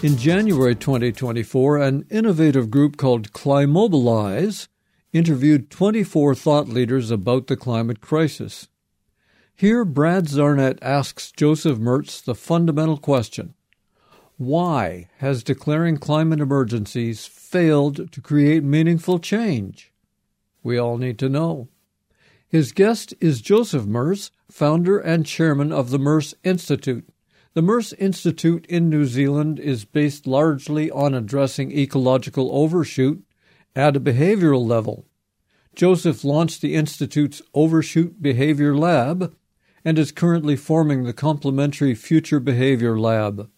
Speaker 2: In January 2024, an innovative group called Climobilize interviewed 24 thought leaders about the climate crisis. Here, Brad Zarnett asks Joseph Merz the fundamental question Why has declaring climate emergencies failed to create meaningful change? We all need to know. His guest is Joseph Merz, founder and chairman of the Merz Institute. The Merz Institute in New Zealand is based largely on addressing ecological overshoot at a behavioral level. Joseph launched the Institute's Overshoot Behavior Lab and is currently forming the complementary Future Behavior Lab.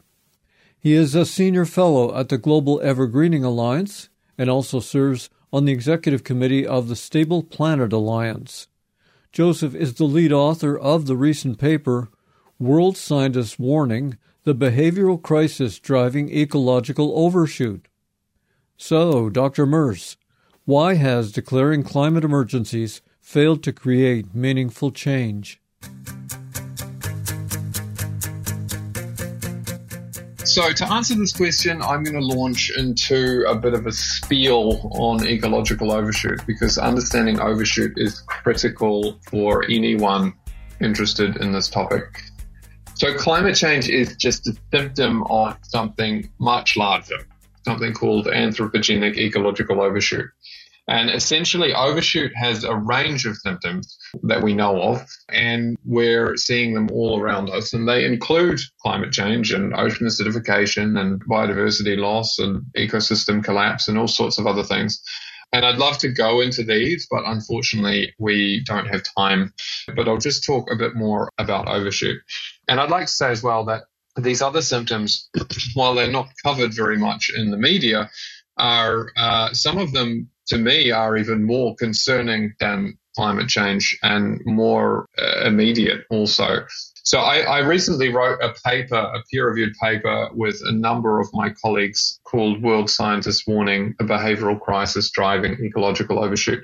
Speaker 2: He is a senior fellow at the Global Evergreening Alliance and also serves on the executive committee of the Stable Planet Alliance. Joseph is the lead author of the recent paper World Scientists Warning the Behavioral Crisis Driving Ecological Overshoot. So, Dr. Merz, why has declaring climate emergencies failed to create meaningful change?
Speaker 7: So, to answer this question, I'm going to launch into a bit of a spiel on ecological overshoot because understanding overshoot is critical for anyone interested in this topic. So, climate change is just a symptom of something much larger something called anthropogenic ecological overshoot. And essentially, overshoot has a range of symptoms that we know of, and we're seeing them all around us. And they include climate change and ocean acidification and biodiversity loss and ecosystem collapse and all sorts of other things. And I'd love to go into these, but unfortunately, we don't have time. But I'll just talk a bit more about overshoot. And I'd like to say as well that these other symptoms, while they're not covered very much in the media, are uh, some of them to me are even more concerning than climate change and more uh, immediate also. So I, I, recently wrote a paper, a peer-reviewed paper with a number of my colleagues called World Scientists Warning a Behavioral Crisis Driving Ecological Overshoot.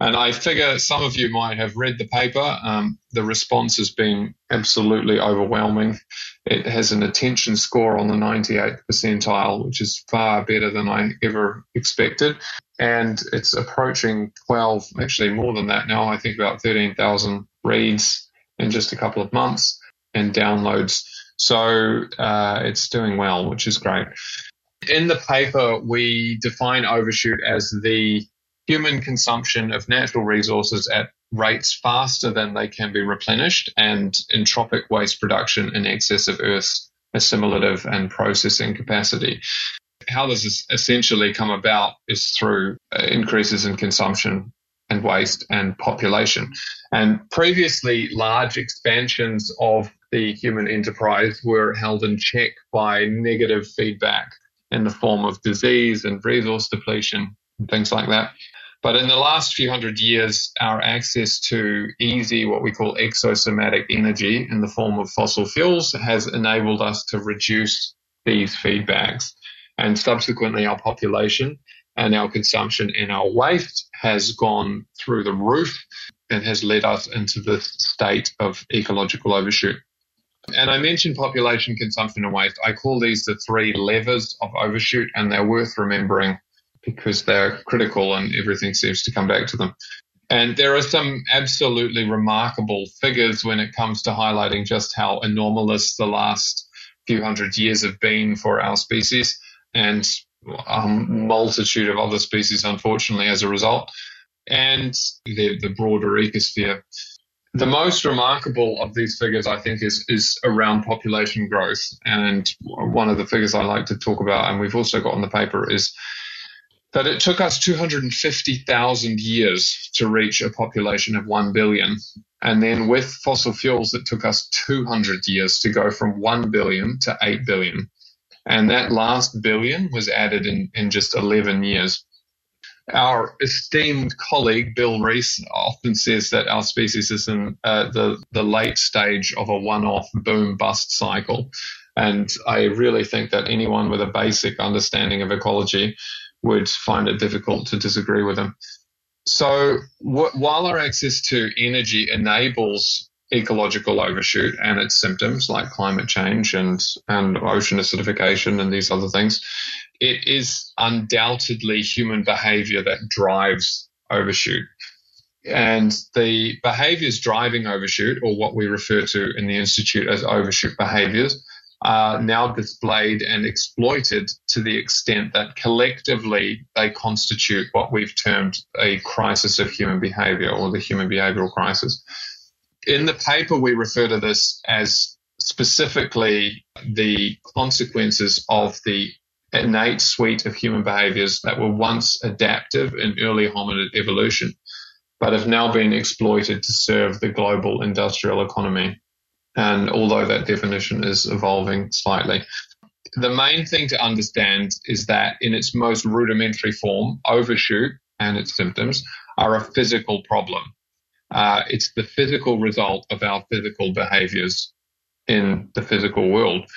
Speaker 7: And I figure some of you might have read the paper. Um, the response has been absolutely overwhelming. It has an attention score on the 98th percentile, which is far better than I ever expected. And it's approaching 12, actually more than that now. I think about 13,000 reads in just a couple of months and downloads. So uh, it's doing well, which is great. In the paper, we define overshoot as the human consumption of natural resources at rates faster than they can be replenished and entropic waste production in excess of Earth's assimilative and processing capacity. How this has essentially come about is through uh, increases in consumption and waste and population. And previously, large expansions of the human enterprise were held in check by negative feedback in the form of disease and resource depletion and things like that. But in the last few hundred years, our access to easy, what we call exosomatic energy in the form of fossil fuels has enabled us to reduce these feedbacks. And subsequently, our population and our consumption and our waste has gone through the roof and has led us into this state of ecological overshoot. And I mentioned population, consumption, and waste. I call these the three levers of overshoot, and they're worth remembering because they're critical and everything seems to come back to them. And there are some absolutely remarkable figures when it comes to highlighting just how anomalous the last few hundred years have been for our species and a um, multitude of other species, unfortunately, as a result, and the, the broader ecosphere. The most remarkable of these figures, I think, is, is around population growth. And one of the figures I like to talk about, and we've also got on the paper, is that it took us 250,000 years to reach a population of 1 billion. And then with fossil fuels, it took us 200 years to go from 1 billion to 8 billion. And that last billion was added in, in just 11 years. Our esteemed colleague Bill Rees often says that our species is in uh, the, the late stage of a one off boom bust cycle. And I really think that anyone with a basic understanding of ecology would find it difficult to disagree with him. So wh- while our access to energy enables ecological overshoot and its symptoms like climate change and, and ocean acidification and these other things, it is undoubtedly human behavior that drives overshoot. And the behaviors driving overshoot, or what we refer to in the Institute as overshoot behaviors, are now displayed and exploited to the extent that collectively they constitute what we've termed a crisis of human behavior or the human behavioral crisis. In the paper, we refer to this as specifically the consequences of the innate suite of human behaviors that were once adaptive in early hominid evolution, but have now been exploited to serve the global industrial economy. And although that definition is evolving slightly, the main thing to understand is that in its most rudimentary form, overshoot and its symptoms are a physical problem. Uh, it's the physical result of our physical behaviors in the physical world.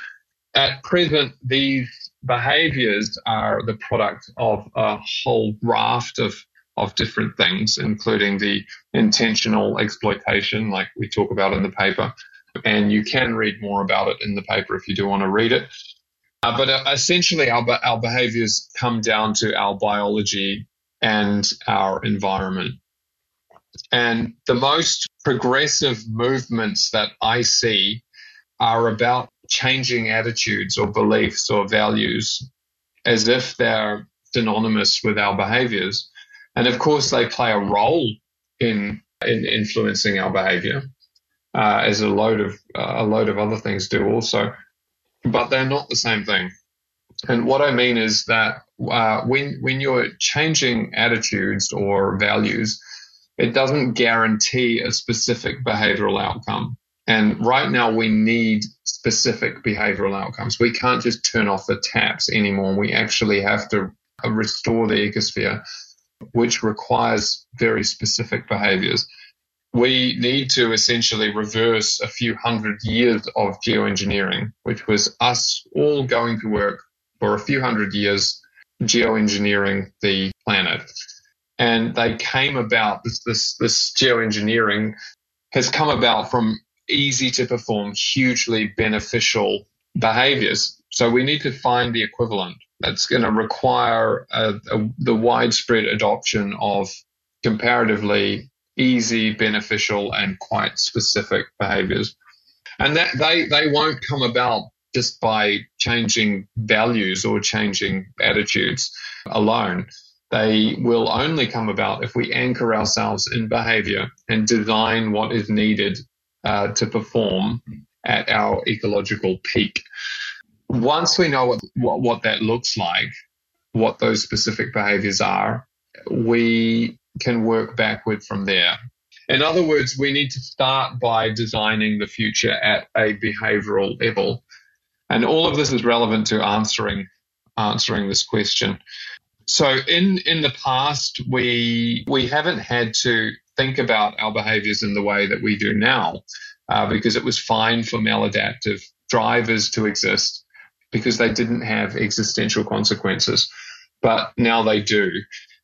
Speaker 7: At present, these behaviors are the product of a whole raft of, of different things, including the intentional exploitation, like we talk about in the paper, and you can read more about it in the paper if you do want to read it. Uh, but uh, essentially, our, our behaviors come down to our biology and our environment. And the most progressive movements that I see are about changing attitudes or beliefs or values as if they're synonymous with our behaviors. And of course, they play a role in, in influencing our behavior uh, as a load of uh, a load of other things do also, but they're not the same thing. And what I mean is that uh, when when you're changing attitudes or values, it doesn't guarantee a specific behavioral outcome. And right now, we need specific behavioral outcomes. We can't just turn off the taps anymore. We actually have to restore the ecosphere, which requires very specific behaviors we need to essentially reverse a few hundred years of geoengineering, which was us all going to work for a few hundred years geoengineering the planet. And they came about this this this geoengineering has come about from easy to perform, hugely beneficial behaviors. So we need to find the equivalent. That's going to require a, a, the widespread adoption of comparatively easy, beneficial, and quite specific behaviors. And that they, they won't come about just by changing values or changing attitudes alone. They will only come about if we anchor ourselves in behavior and design what is needed uh, to perform at our ecological peak. Once we know what, what, what that looks like, what those specific behaviors are, we can work backward from there. In other words, we need to start by designing the future at a behavioral level. And all of this is relevant to answering answering this question. So in in the past we we haven't had to think about our behaviors in the way that we do now uh, because it was fine for maladaptive drivers to exist because they didn't have existential consequences. But now they do.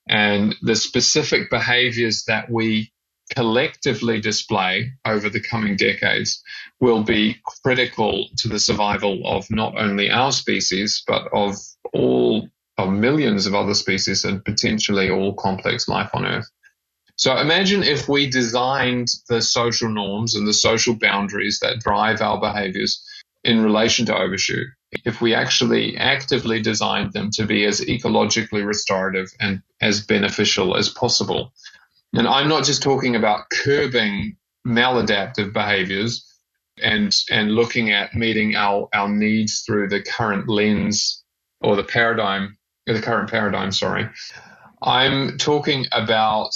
Speaker 7: And the specific behaviors that we collectively display over the coming decades will be critical to the survival of not only our species, but of all of millions of other species and potentially all complex life on Earth. So imagine if we designed the social norms and the social boundaries that drive our behaviors in relation to overshoot. If we actually actively designed them to be as ecologically restorative and as beneficial as possible. And I'm not just talking about curbing maladaptive behaviors and and looking at meeting our, our needs through the current lens or the paradigm the current paradigm, sorry. I'm talking about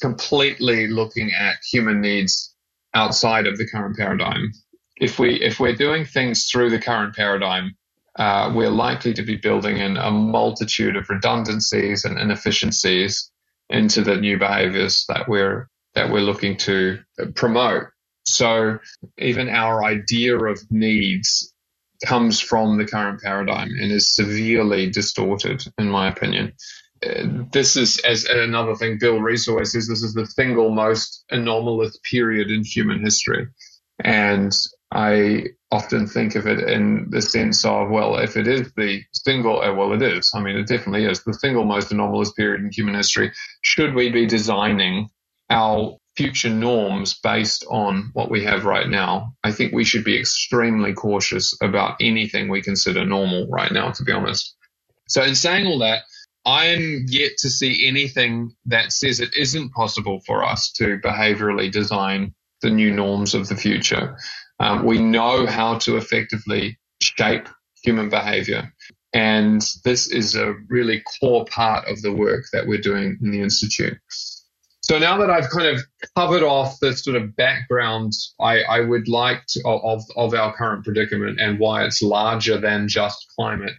Speaker 7: completely looking at human needs outside of the current paradigm. If we if we're doing things through the current paradigm, uh, we're likely to be building in a multitude of redundancies and inefficiencies into the new behaviors that we're that we're looking to promote. So even our idea of needs comes from the current paradigm and is severely distorted, in my opinion. This is, as another thing Bill Rees always says, this is the single most anomalous period in human history. And I often think of it in the sense of, well, if it is the single, uh, well, it is. I mean, it definitely is the single most anomalous period in human history. Should we be designing our future norms based on what we have right now? I think we should be extremely cautious about anything we consider normal right now, to be honest. So, in saying all that, I'm yet to see anything that says it isn't possible for us to behaviorally design the new norms of the future. Um, we know how to effectively shape human behavior. And this is a really core part of the work that we're doing in the Institute. So now that I've kind of covered off the sort of background, I, I would like to, of, of our current predicament and why it's larger than just climate.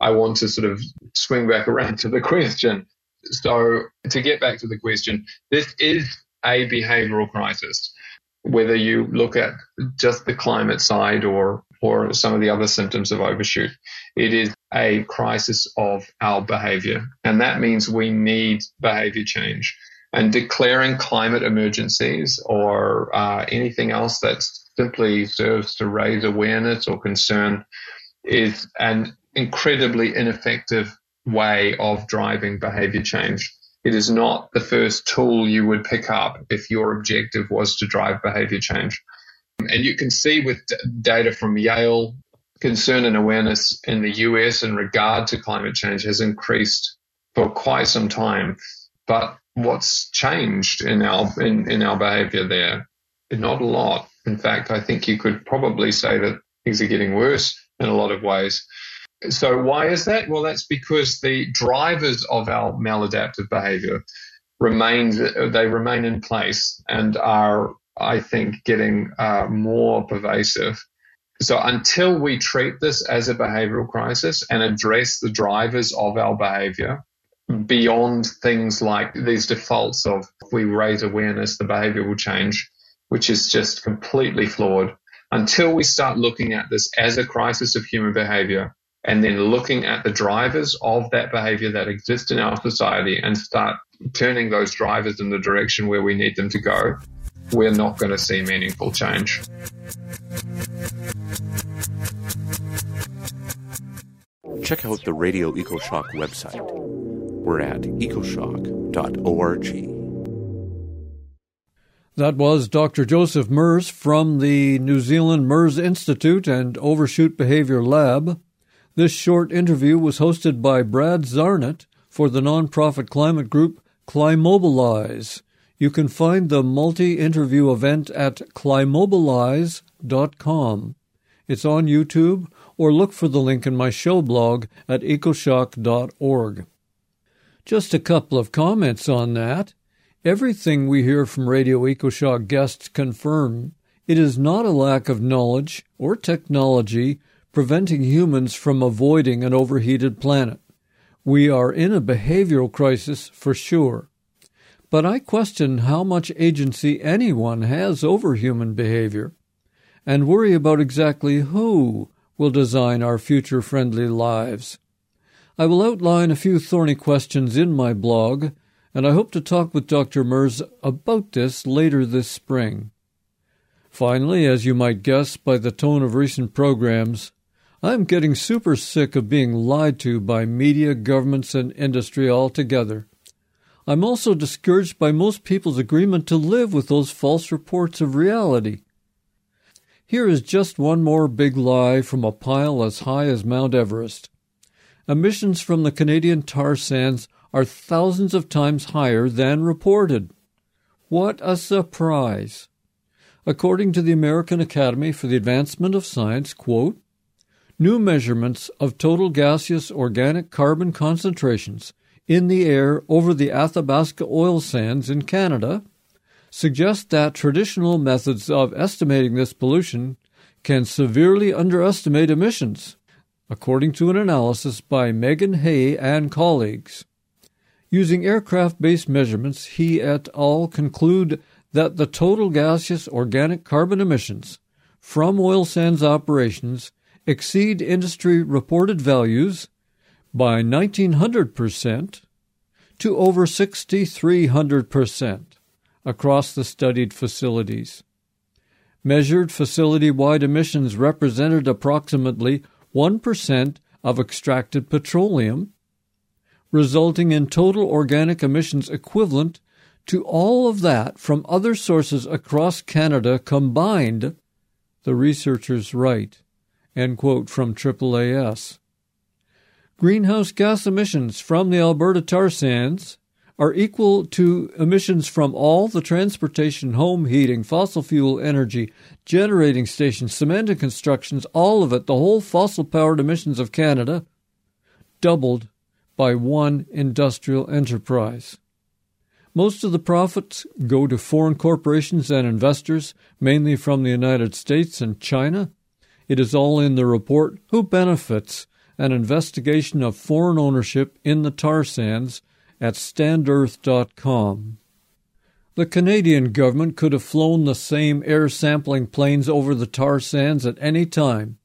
Speaker 7: I want to sort of swing back around to the question. So to get back to the question, this is a behavioral crisis whether you look at just the climate side or or some of the other symptoms of overshoot. It is a crisis of our behavior. And that means we need behavior change. And declaring climate emergencies or uh, anything else that simply serves to raise awareness or concern is an incredibly ineffective way of driving behavior change. It is not the first tool you would pick up if your objective was to drive behavior change. And you can see with data from Yale, concern and awareness in the US in regard to climate change has increased for quite some time. But what's changed in our in, in our behavior there? Not a lot. In fact, I think you could probably say that things are getting worse in a lot of ways. So why is that? Well, that's because the drivers of our maladaptive behavior remain they remain in place and are, I think, getting uh, more pervasive. So until we treat this as a behavioral crisis and address the drivers of our behavior beyond things like these defaults of if we raise awareness, the behavior will change, which is just completely flawed. Until we start looking at this as a crisis of human behavior, and then looking at the drivers of that behavior that exist in our society and start turning those drivers in the direction where we need them to go, we're not going to see meaningful change.
Speaker 4: Check out the Radio EcoShock website. We're at ecoshock.org.
Speaker 2: That was Dr. Joseph Merz from the New Zealand Merz Institute and Overshoot Behavior Lab. This short interview was hosted by Brad Zarnett for the nonprofit climate group Climobilize. You can find the multi interview event at climobilize.com. It's on YouTube, or look for the link in my show blog at ecoshock.org. Just a couple of comments on that. Everything we hear from Radio EcoShock guests confirm it is not a lack of knowledge or technology preventing humans from avoiding an overheated planet. We are in a behavioral crisis for sure. But I question how much agency anyone has over human behavior and worry about exactly who will design our future friendly lives. I will outline a few thorny questions in my blog and I hope to talk with Dr. Merz about this later this spring. Finally, as you might guess by the tone of recent programs, I'm getting super sick of being lied to by media, governments, and industry altogether. I'm also discouraged by most people's agreement to live with those false reports of reality. Here is just one more big lie from a pile as high as Mount Everest. Emissions from the Canadian tar sands are thousands of times higher than reported. What a surprise! According to the American Academy for the Advancement of Science, quote, new measurements of total gaseous organic carbon concentrations in the air over the Athabasca oil sands in Canada suggest that traditional methods of estimating this pollution can severely underestimate emissions, according to an analysis by Megan He and colleagues. Using aircraft based measurements, He et al. conclude that the total gaseous organic carbon emissions from oil sands operations exceed industry reported values by 1900% to over 6300% across the studied facilities. Measured facility wide emissions represented approximately 1% of extracted petroleum resulting in total organic emissions equivalent to all of that from other sources across Canada combined, the researchers write. End quote from AAAS. Greenhouse gas emissions from the Alberta tar sands are equal to emissions from all the transportation, home heating, fossil fuel energy, generating stations, cement and constructions, all of it, the whole fossil powered emissions of Canada, doubled by one industrial enterprise. Most of the profits go to foreign corporations and investors, mainly from the United States and China. It is all in the report Who Benefits? An investigation of foreign ownership in the tar sands at standearth.com. The Canadian government could have flown the same air sampling planes over the tar sands at any time.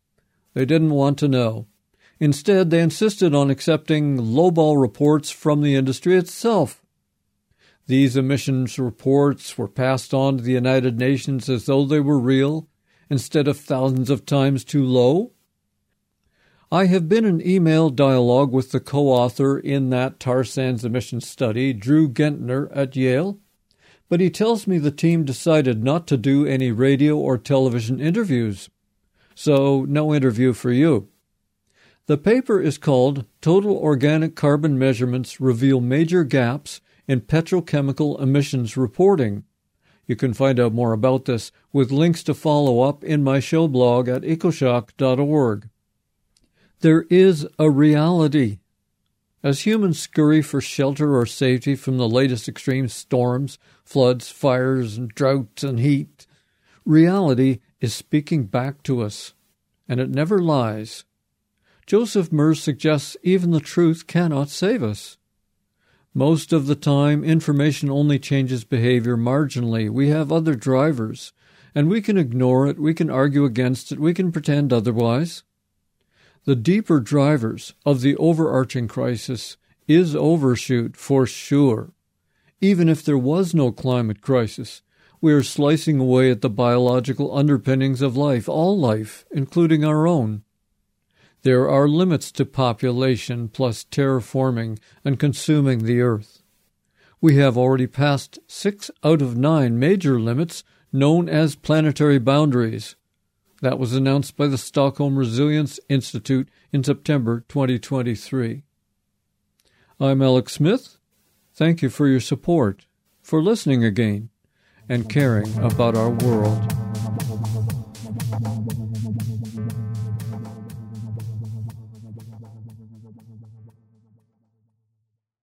Speaker 2: They didn't want to know. Instead, they insisted on accepting lowball reports from the industry itself. These emissions reports were passed on to the United Nations as though they were real, instead of thousands of times too low. I have been in email dialogue with the co author in that tar sands emissions study, Drew Gentner at Yale, but he tells me the team decided not to do any radio or television interviews. So, no interview for you. The paper is called Total Organic Carbon Measurements Reveal Major Gaps in Petrochemical Emissions Reporting. You can find out more about this with links to follow up in my show blog at ecoshock.org. There is a reality. As humans scurry for shelter or safety from the latest extreme storms, floods, fires, and droughts and heat, reality is speaking back to us, and it never lies. Joseph Merz suggests even the truth cannot save us. Most of the time, information only changes behavior marginally. We have other drivers, and we can ignore it, we can argue against it, we can pretend otherwise. The deeper drivers of the overarching crisis is overshoot for sure. Even if there was no climate crisis, we are slicing away at the biological underpinnings of life, all life, including our own. There are limits to population plus terraforming and consuming the earth. We have already passed six out of nine major limits known as planetary boundaries. That was announced by the Stockholm Resilience Institute in September 2023. I'm Alex Smith. Thank you for your support, for listening again, and caring about our world.